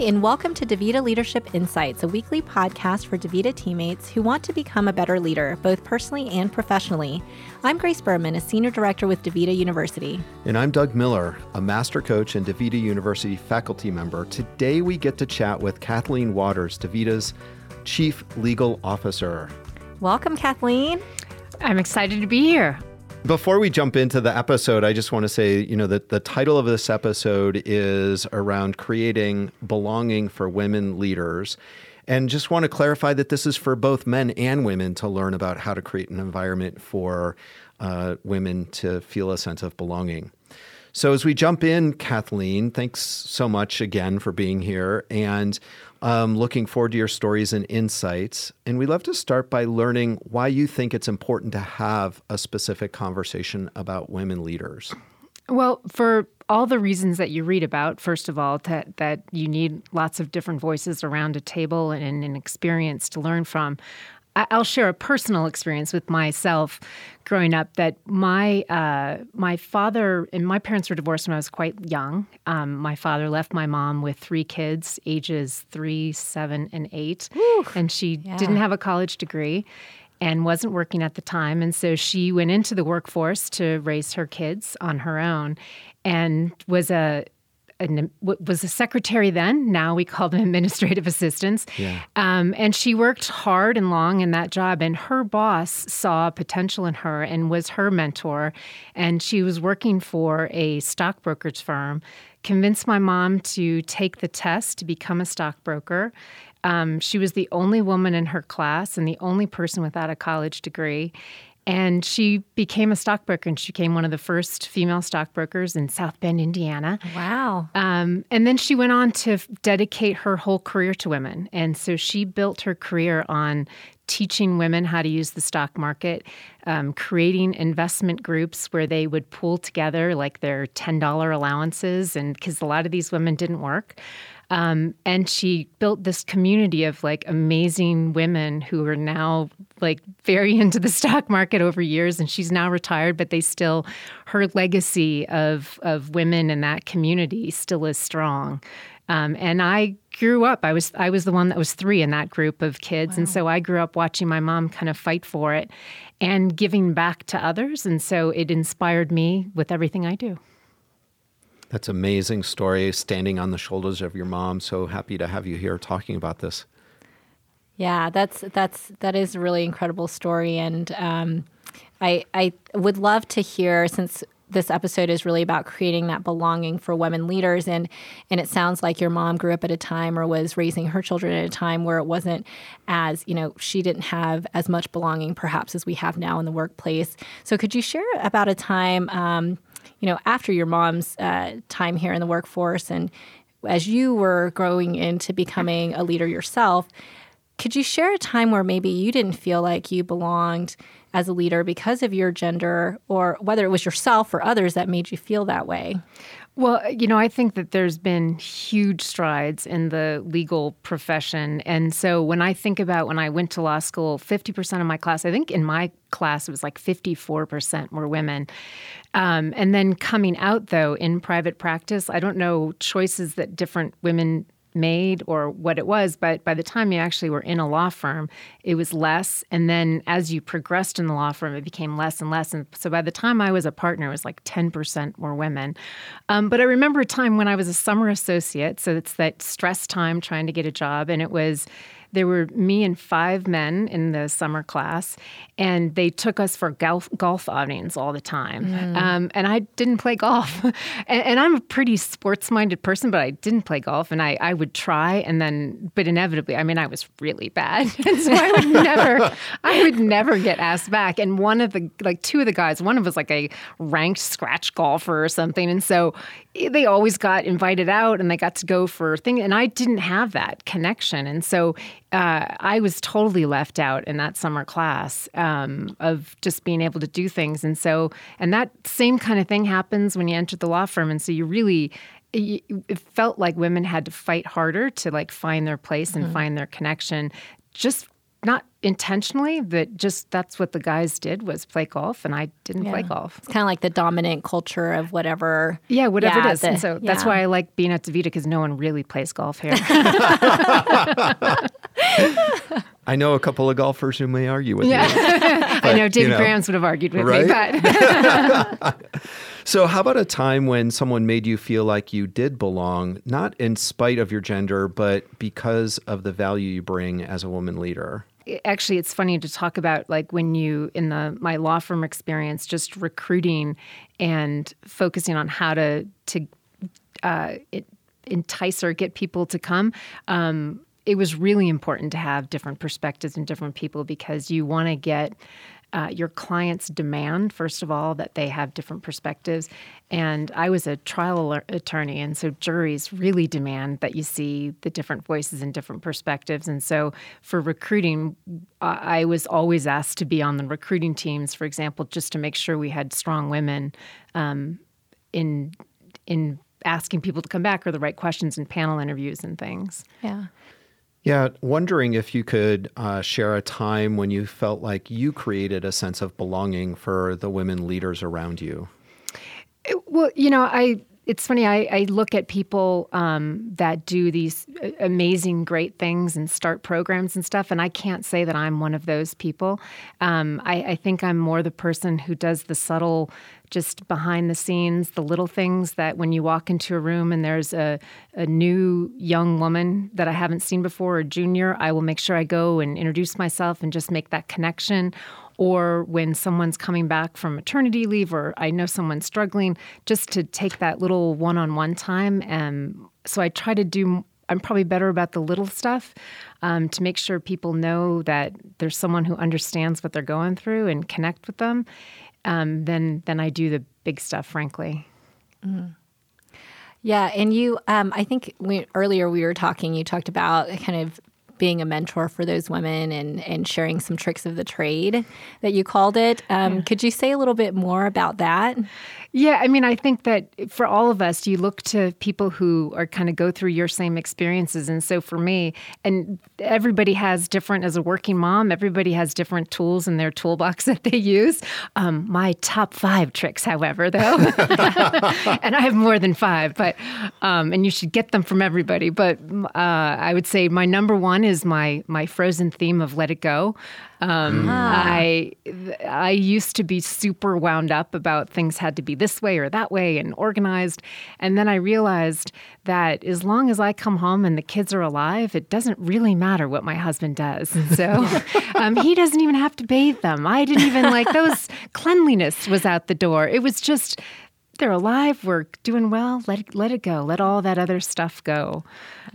and welcome to DaVita Leadership Insights, a weekly podcast for DaVita teammates who want to become a better leader, both personally and professionally. I'm Grace Berman, a senior director with DaVita University. And I'm Doug Miller, a master coach and DaVita University faculty member. Today we get to chat with Kathleen Waters, DaVita's chief legal officer. Welcome, Kathleen. I'm excited to be here. Before we jump into the episode, I just want to say, you know, that the title of this episode is around creating belonging for women leaders. And just want to clarify that this is for both men and women to learn about how to create an environment for uh, women to feel a sense of belonging. So, as we jump in, Kathleen, thanks so much again for being here. And um, looking forward to your stories and insights. And we'd love to start by learning why you think it's important to have a specific conversation about women leaders. Well, for all the reasons that you read about, first of all, that, that you need lots of different voices around a table and an experience to learn from. I'll share a personal experience with myself growing up that my uh, my father and my parents were divorced when I was quite young. Um, my father left my mom with three kids, ages three, seven, and eight, Whew. and she yeah. didn't have a college degree and wasn't working at the time, and so she went into the workforce to raise her kids on her own, and was a an, was a secretary then. Now we call them administrative assistants. Yeah. Um, and she worked hard and long in that job. And her boss saw potential in her and was her mentor. And she was working for a stockbrokerage firm. Convinced my mom to take the test to become a stockbroker. Um, she was the only woman in her class and the only person without a college degree. And she became a stockbroker, and she became one of the first female stockbrokers in South Bend, Indiana. Wow. Um, and then she went on to dedicate her whole career to women. And so she built her career on teaching women how to use the stock market, um, creating investment groups where they would pool together like their $10 allowances, and because a lot of these women didn't work. Um, and she built this community of like amazing women who are now like very into the stock market over years. And she's now retired, but they still, her legacy of, of women in that community still is strong. Um, and I grew up. I was I was the one that was three in that group of kids, wow. and so I grew up watching my mom kind of fight for it and giving back to others. And so it inspired me with everything I do. That's amazing story, standing on the shoulders of your mom. So happy to have you here talking about this. Yeah, that's that's that is a really incredible story, and um, I I would love to hear since this episode is really about creating that belonging for women leaders and and it sounds like your mom grew up at a time or was raising her children at a time where it wasn't as you know she didn't have as much belonging perhaps as we have now in the workplace so could you share about a time um, you know, after your mom's uh, time here in the workforce and as you were growing into becoming a leader yourself, could you share a time where maybe you didn't feel like you belonged as a leader because of your gender, or whether it was yourself or others that made you feel that way? Well, you know, I think that there's been huge strides in the legal profession. And so when I think about when I went to law school, 50% of my class, I think in my class it was like 54% were women. Um, and then coming out, though, in private practice, I don't know choices that different women made or what it was, but by the time you actually were in a law firm, it was less. And then as you progressed in the law firm, it became less and less. And so by the time I was a partner, it was like 10% were women. Um, but I remember a time when I was a summer associate. So it's that stress time trying to get a job. And it was, there were me and five men in the summer class, and they took us for golf, golf outings all the time. Mm. Um, and I didn't play golf. and, and, I'm a pretty sports minded person, but I didn't play golf. And I, I would try, and then, but inevitably, I mean, I was really bad. and so I would never, I would never get asked back. And one of the, like two of the guys, one of us like a ranked scratch golfer or something. And so they always got invited out and they got to go for thing. And I didn't have that connection. And so uh, I was totally left out in that summer class um, of just being able to do things. And so, and that same kind of thing happens when you enter the law firm. And so you really, it felt like women had to fight harder to like find their place and mm-hmm. find their connection just not intentionally that just that's what the guys did was play golf and I didn't play golf. It's kind of like the dominant culture of whatever. Yeah, whatever Yeah, it is. the- and so that's why I like being at DaVita because no one really plays golf here. I know a couple of golfers who may argue with you. I know David know, Grams would have argued with right? me, but So, how about a time when someone made you feel like you did belong, not in spite of your gender, but because of the value you bring as a woman leader? Actually it's funny to talk about like when you in the my law firm experience just recruiting and focusing on how to to uh, entice or get people to come um, it was really important to have different perspectives and different people because you want to get uh, your clients demand first of all that they have different perspectives. And i was a trial attorney and so juries really demand that you see the different voices and different perspectives. And so for recruiting i was always asked to be on the recruiting teams for example just to make sure we had strong women um, in in asking people to come back or the right questions in panel interviews and things. Yeah. Yeah, wondering if you could uh, share a time when you felt like you created a sense of belonging for the women leaders around you. Well, you know, I it's funny. I, I look at people um, that do these uh, amazing, great things and start programs and stuff, and I can't say that I'm one of those people. Um, I, I think I'm more the person who does the subtle, just behind the scenes, the little things that when you walk into a room and there's a, a new young woman that I haven't seen before, or junior, I will make sure I go and introduce myself and just make that connection or when someone's coming back from maternity leave or I know someone's struggling, just to take that little one on one time. And so I try to do, I'm probably better about the little stuff um, to make sure people know that there's someone who understands what they're going through and connect with them um, than, than I do the big stuff, frankly. Yeah, and you, um, I think we, earlier we were talking. You talked about kind of being a mentor for those women and and sharing some tricks of the trade that you called it. Um, Could you say a little bit more about that? Yeah, I mean, I think that for all of us, you look to people who are kind of go through your same experiences. And so for me, and everybody has different, as a working mom, everybody has different tools in their toolbox that they use. Um, my top five tricks, however, though, and I have more than five, but, um, and you should get them from everybody. But uh, I would say my number one is my, my frozen theme of let it go. Um, I I used to be super wound up about things had to be this way or that way and organized, and then I realized that as long as I come home and the kids are alive, it doesn't really matter what my husband does. So um, he doesn't even have to bathe them. I didn't even like those cleanliness was out the door. It was just they're alive. We're doing well. Let it, let it go. Let all that other stuff go.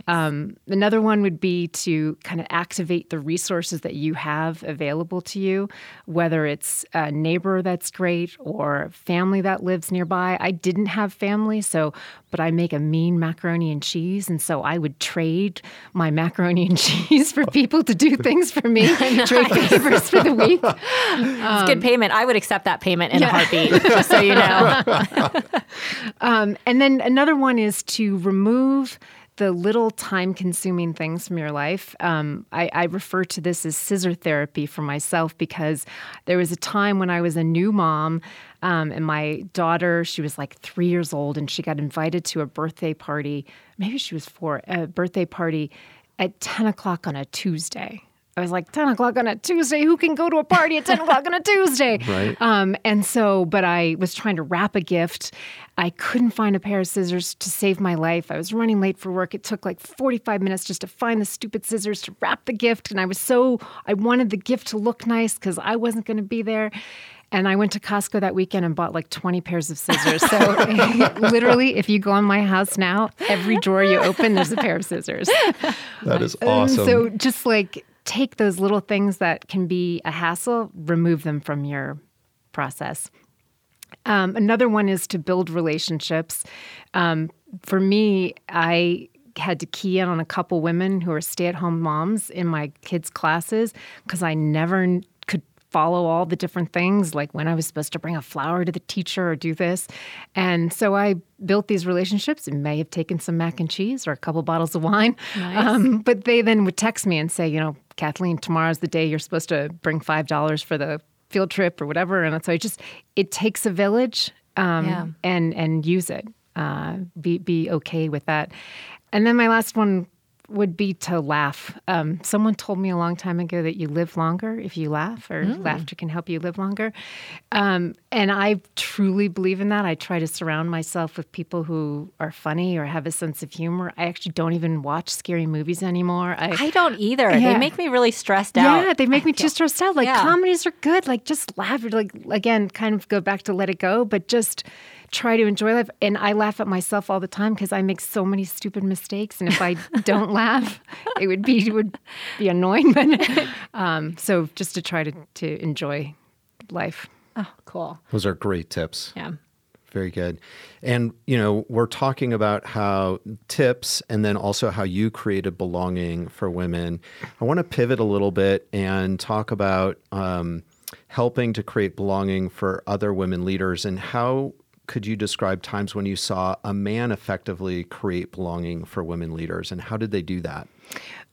Um, another one would be to kind of activate the resources that you have available to you, whether it's a neighbor that's great or family that lives nearby. I didn't have family, so but I make a mean macaroni and cheese, and so I would trade my macaroni and cheese for people to do things for me, trade favors for the week. It's good payment. I would accept that payment in a heartbeat, just so you know. Um, and then another one is to remove the little time consuming things from your life. Um, I, I refer to this as scissor therapy for myself because there was a time when I was a new mom um, and my daughter, she was like three years old and she got invited to a birthday party. Maybe she was four, a birthday party at 10 o'clock on a Tuesday. I was like, 10 o'clock on a Tuesday? Who can go to a party at 10 o'clock on a Tuesday? Right. Um, and so, but I was trying to wrap a gift. I couldn't find a pair of scissors to save my life. I was running late for work. It took like 45 minutes just to find the stupid scissors to wrap the gift. And I was so, I wanted the gift to look nice because I wasn't going to be there. And I went to Costco that weekend and bought like 20 pairs of scissors. So literally, if you go in my house now, every drawer you open, there's a pair of scissors. That is Um, awesome. So just like take those little things that can be a hassle, remove them from your process. Um, another one is to build relationships. Um, for me, I had to key in on a couple women who are stay at home moms in my kids' classes because I never could follow all the different things, like when I was supposed to bring a flower to the teacher or do this. And so I built these relationships. It may have taken some mac and cheese or a couple bottles of wine. Um, but they then would text me and say, you know, Kathleen, tomorrow's the day you're supposed to bring five dollars for the field trip or whatever. And so it just it takes a village um, Yeah. and and use it. Uh, be be okay with that. And then my last one would be to laugh. Um, someone told me a long time ago that you live longer if you laugh, or laughter can help you live longer. Um, and I truly believe in that. I try to surround myself with people who are funny or have a sense of humor. I actually don't even watch scary movies anymore. I, I don't either. They make me really stressed out. yeah, they make me too stressed out. Like Yeah. comedies are good. Like just laugh. Like again, kind of go back to let it go, but just try to enjoy life. And I laugh at myself all the time because I make so many stupid mistakes. And if I don't laugh, it would be it would be annoying. But um, so just to try to to enjoy life. Oh, cool. Those are great tips. Yeah. Very good. And, you know, we're talking about how tips and then also how you created belonging for women. I want to pivot a little bit and talk about um, helping to create belonging for other women leaders and how could you describe times when you saw a man effectively create belonging for women leaders and how did they do that?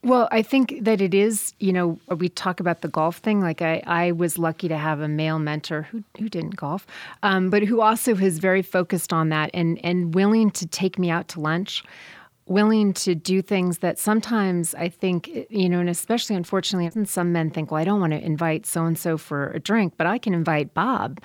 Well, I think that it is, you know, we talk about the golf thing. Like I, I was lucky to have a male mentor who, who didn't golf, um, but who also is very focused on that and, and willing to take me out to lunch, willing to do things that sometimes I think, you know, and especially unfortunately, some men think, well, I don't want to invite so and so for a drink, but I can invite Bob.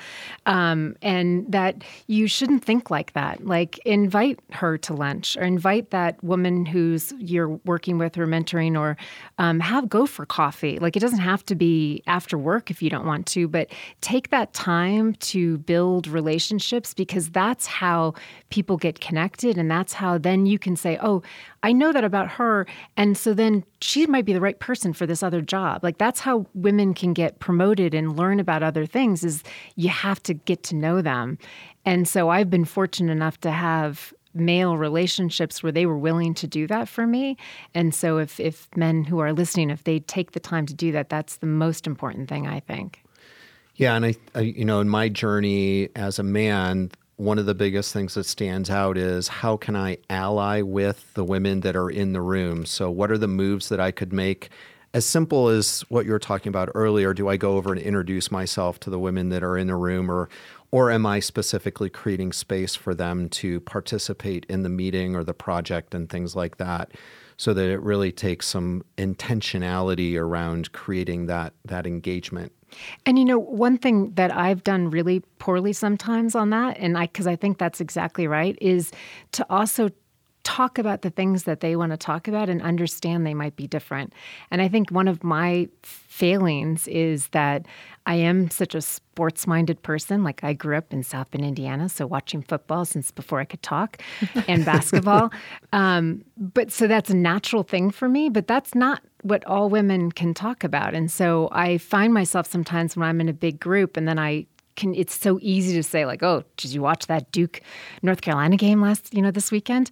Um, and that you shouldn't think like that. Like, invite her to lunch or invite that woman who's you're working with or mentoring or um, have go for coffee. Like, it doesn't have to be after work if you don't want to, but take that time to build relationships because that's how people get connected. And that's how then you can say, oh, I know that about her. And so then she might be the right person for this other job. Like that's how women can get promoted and learn about other things is you have to get to know them. And so I've been fortunate enough to have male relationships where they were willing to do that for me. And so if if men who are listening if they take the time to do that, that's the most important thing I think. Yeah, and I, I, you know, in my journey as a man, one of the biggest things that stands out is how can I ally with the women that are in the room? So, what are the moves that I could make? As simple as what you were talking about earlier, do I go over and introduce myself to the women that are in the room, or, or am I specifically creating space for them to participate in the meeting or the project and things like that? so that it really takes some intentionality around creating that that engagement. And you know, one thing that I've done really poorly sometimes on that, and I because I think that's exactly right, is to also talk about the things that they want to talk about and understand they might be different. And I think one of my failings is that I am such a sports minded person. Like I grew up in South Bend, Indiana, so watching football since before I could talk and basketball. Um, but so that's a natural thing for me, but that's not what all women can talk about. And so I find myself sometimes when I'm in a big group and then I can, it's so easy to say like, "Oh, did you watch that Duke North Carolina game last, you know, this weekend?"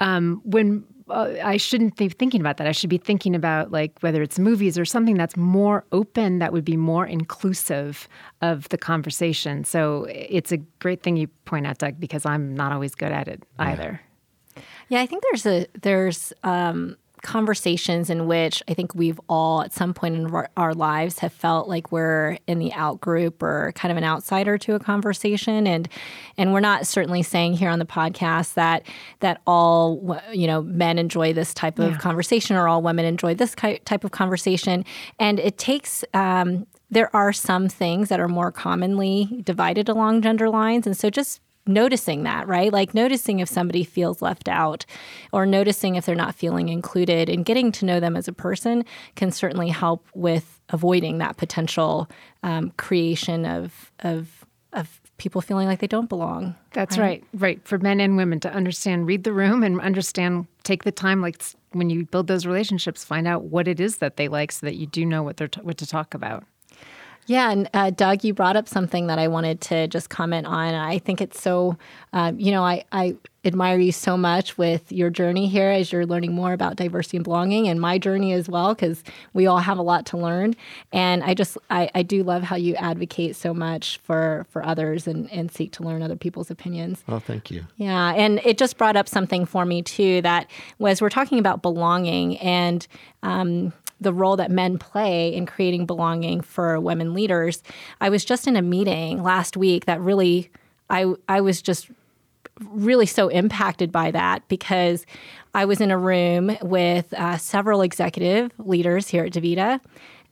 Um, when uh, I shouldn't be thinking about that. I should be thinking about like whether it's movies or something that's more open, that would be more inclusive of the conversation. So it's a great thing you point out, Doug, because I'm not always good at it either. Yeah, I think there's a there's um, conversations in which I think we've all at some point in our, lives have felt like we're in the out group or kind of an outsider to a conversation, and and we're not certainly saying here on the podcast that that all you know men enjoy this type of Yeah. conversation or all women enjoy this type of conversation, and it takes. Um, there are some things that are more commonly divided along gender lines, and so just noticing that, right? Like noticing if somebody feels left out or noticing if they're not feeling included and getting to know them as a person can certainly help with avoiding that potential um, creation of, of, of people feeling like they don't belong. That's right. right. For men and women to understand, read the room and understand, take the time, like when you build those relationships, find out what it is that they like so that you do know what they're t- what to talk about. Yeah, and uh, Doug, you brought up something that I wanted to just comment on. I think it's so, um, you know, I, I admire you so much with your journey here as you're learning more about diversity and belonging, and my journey as well, because we all have a lot to learn. And I just, I, I do love how you advocate so much for for others and, and seek to learn other people's opinions. Oh, thank you. Yeah, and it just brought up something for me too that was we're talking about belonging and um, the role that men play in creating belonging for women leaders. I was just in a meeting last week that really, I, I was just really so impacted by that because I was in a room with uh, several executive leaders here at DaVita.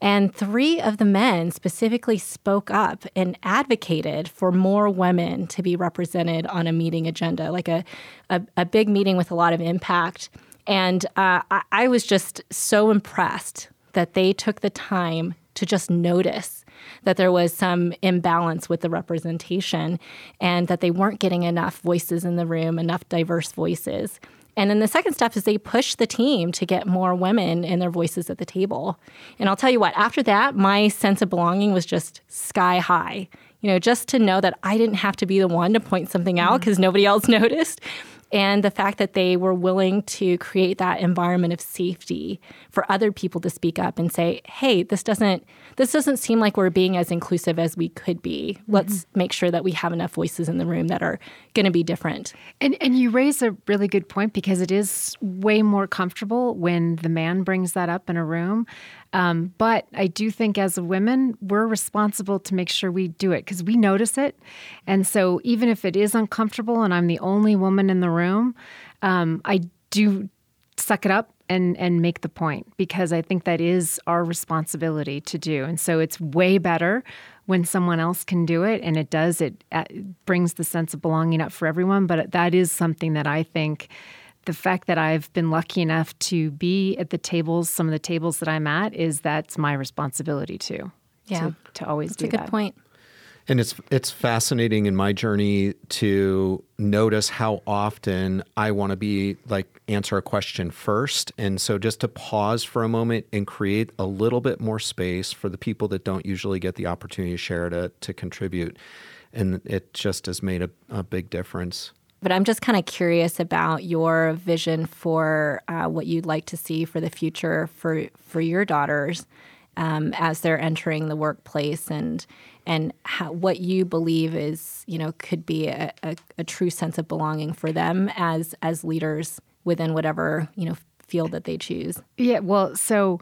And three of the men specifically spoke up and advocated for more women to be represented on a meeting agenda, like a, a, a big meeting with a lot of impact. And uh, I, I was just so impressed that they took the time to just notice that there was some imbalance with the representation and that they weren't getting enough voices in the room, enough diverse voices. And then the second step is they push the team to get more women and their voices at the table. And I'll tell you what, after that, my sense of belonging was just sky high. You know, just to know that I didn't have to be the one to point something out because mm-hmm. nobody else noticed and the fact that they were willing to create that environment of safety for other people to speak up and say hey this doesn't this doesn't seem like we're being as inclusive as we could be let's mm-hmm. make sure that we have enough voices in the room that are going to be different and and you raise a really good point because it is way more comfortable when the man brings that up in a room um, but I do think as women, we're responsible to make sure we do it because we notice it. And so even if it is uncomfortable and I'm the only woman in the room, um, I do suck it up and and make the point because I think that is our responsibility to do. And so it's way better when someone else can do it and it does it, it uh, brings the sense of belonging up for everyone, but that is something that I think the fact that I've been lucky enough to be at the tables, some of the tables that I'm at, is that's my responsibility too. Yeah, to, to always that's do a good that. point. And it's it's fascinating in my journey to notice how often I want to be like answer a question first. And so just to pause for a moment and create a little bit more space for the people that don't usually get the opportunity to share to to contribute. And it just has made a, a big difference. But I'm just kind of curious about your vision for uh, what you'd like to see for the future for for your daughters um, as they're entering the workplace, and and how, what you believe is you know could be a, a, a true sense of belonging for them as as leaders within whatever you know field that they choose. Yeah, well, so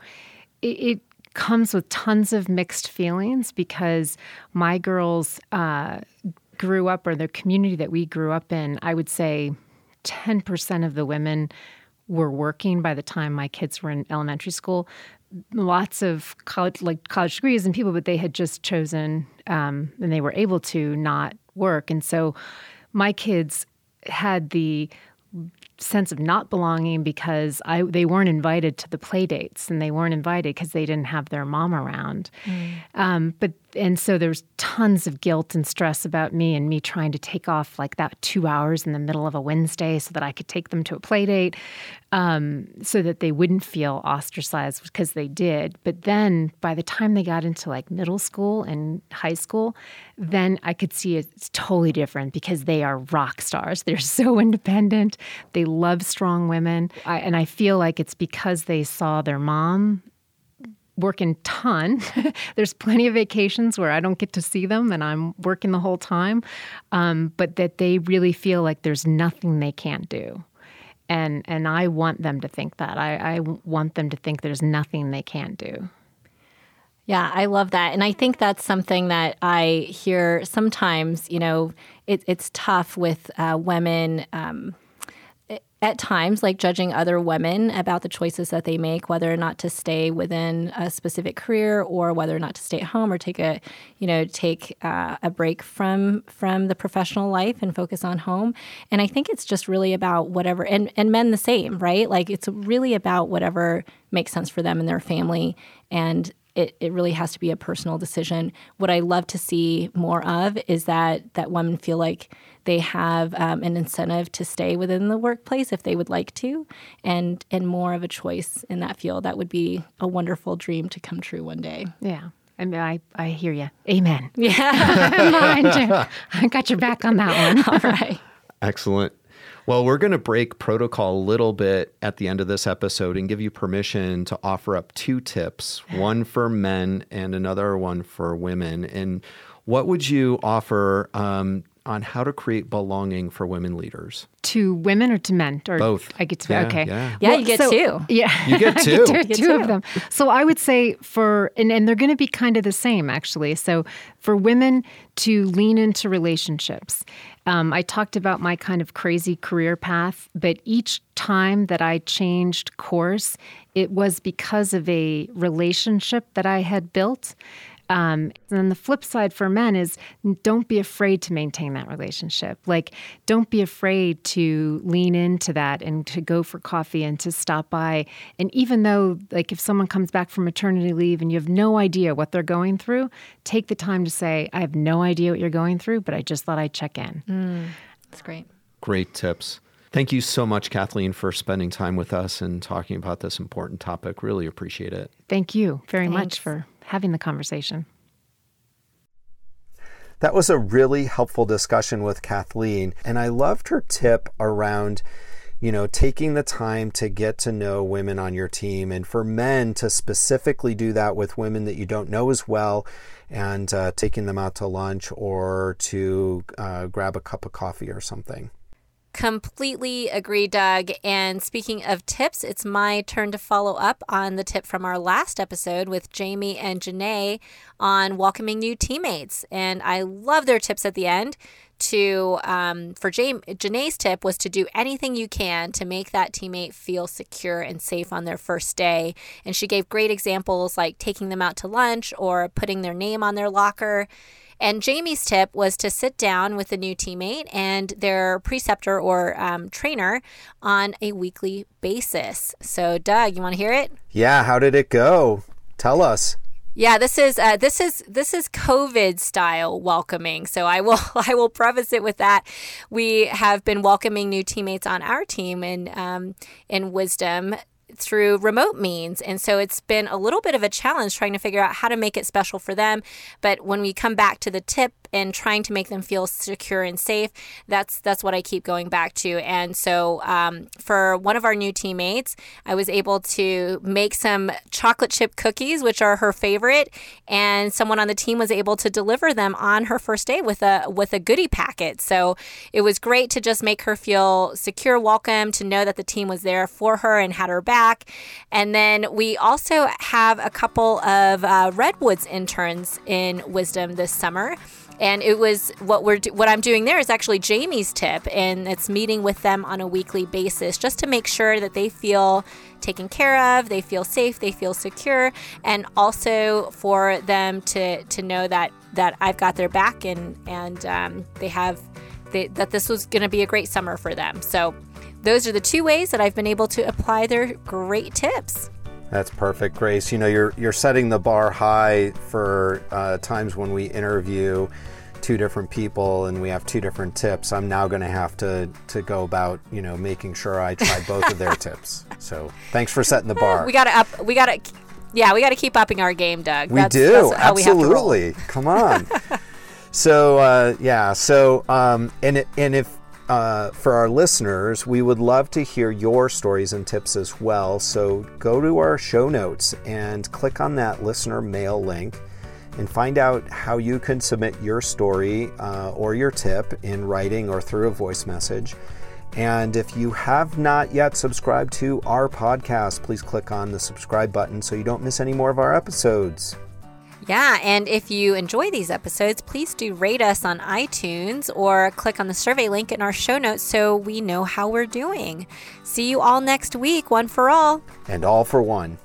it, it comes with tons of mixed feelings because my girls uh, grew up or the community that we grew up in, I would say 10% of the women were working by the time my kids were in elementary school. Lots of college, like college degrees and people, but they had just chosen um, and they were able to not work. And so my kids had the sense of not belonging because I they weren't invited to the play dates and they weren't invited because they didn't have their mom around. Mm. Um, but and so there's tons of guilt and stress about me and me trying to take off like that two hours in the middle of a Wednesday so that I could take them to a play date, um, so that they wouldn't feel ostracized because they did. But then by the time they got into like middle school and high school, then I could see it's totally different because they are rock stars. They're so independent. They love strong women, I, and I feel like it's because they saw their mom working ton. There's plenty of vacations where I don't get to see them and I'm working the whole time, um, but that they really feel like there's nothing they can't do. And, and I want them to think that. I, I want them to think there's nothing they can't do. Yeah, I love that. And I think that's something that I hear sometimes, you know, it, it's tough with uh, women. Um, at times like judging other women about the choices that they make whether or not to stay within a specific career or whether or not to stay at home or take a you know take uh, a break from from the professional life and focus on home. And i think it's just really about whatever and and men the same right? Like it's really about whatever makes sense for them and their family. And it, it really has to be a personal decision. What I love to see more of is that that women feel like they have um, an incentive to stay within the workplace if they would like to, and and more of a choice in that field. That would be a wonderful dream to come true one day. Yeah. I mean, I, I hear you. Amen. Yeah. I got your back on that one. All right. Excellent. Well, we're going to break protocol a little bit at the end of this episode and give you permission to offer up two tips one for men and another one for women. And what would you offer um, on how to create belonging for women leaders? To women or to men? Or Both. I get to Yeah, okay. yeah. Yeah, you get so- two. Yeah, You get I two. two, You get two two. of them. So I would say for and, and they're going to be kind of the same actually. So for women to lean into relationships. Um, I talked about my kind of crazy career path, but each time that I changed course, it was because of a relationship that I had built. Um, and then the flip side for men is don't be afraid to maintain that relationship. Like, don't be afraid to lean into that and to go for coffee and to stop by. And even though, like, if someone comes back from maternity leave and you have no idea what they're going through, take the time to say, I have no idea what you're going through, but I just thought I'd check in. That's great. Great tips. Thank you so much, Kathleen, for spending time with us and talking about this important topic. Really appreciate it. Thank you very Thanks. much for having the conversation. That was a really helpful discussion with Kathleen. And I loved her tip around, you know, taking the time to get to know women on your team. And for men to specifically do that with women that you don't know as well and uh, taking them out to lunch or to uh, grab a cup of coffee or something. Completely agree, Doug. And speaking of tips, it's my turn to follow up on the tip from our last episode with Jamie and Janae on welcoming new teammates. And I love their tips at the end. To um, for Jane, Janae's tip was to do anything you can to make that teammate feel secure and safe on their first day. And she gave great examples like taking them out to lunch or putting their name on their locker. And Jamie's tip was to sit down with a new teammate and their preceptor or um, trainer on a weekly basis. So, Doug, you want to hear it? Yeah, how did it go? Tell us. Yeah, this is uh, this is this is COVID style welcoming. So I will I will preface it with that. We have been welcoming new teammates on our team in um, in Wisdom through remote means. And so it's been a little bit of a challenge trying to figure out how to make it special for them. But when we come back to the tip and trying to make them feel secure and safe, that's that's what I keep going back to. And so um, for one of our new teammates, I was able to make some chocolate chip cookies, which are her favorite, and someone on the team was able to deliver them on her first day with a with a goodie packet. So it was great to just make her feel secure, welcome, to know that the team was there for her and had her back. And then we also have a couple of uh, Redwoods interns in Wisdom this summer. And it was what we're what I'm doing there is actually Jamie's tip, and it's meeting with them on a weekly basis just to make sure that they feel taken care of, they feel safe, they feel secure, and also for them to to know that that I've got their back and and um, they have they, that this was going to be a great summer for them. So those are the two ways that I've been able to apply their great tips. That's perfect, Grace. You know, you're you're setting the bar high for uh, times when we interview two different people and we have two different tips. I'm now going to have to to go about you know making sure I try both of their tips. So thanks for setting the bar. We got to up. We got to. Yeah, we got to keep upping our game, Doug. We That's- do that's how we have to roll. absolutely. Come on. so uh, yeah. So um, and it- and if uh, for our listeners, we would love to hear your stories and tips as well. So go to our show notes and click on that listener mail link and find out how you can submit your story uh, or your tip in writing or through a voice message. And if you have not yet subscribed to our podcast, please click on the subscribe button so you don't miss any more of our episodes. Yeah, and if you enjoy these episodes, please do rate us on iTunes or click on the survey link in our show notes so we know how we're doing. See you all next week, one for all. And all for one.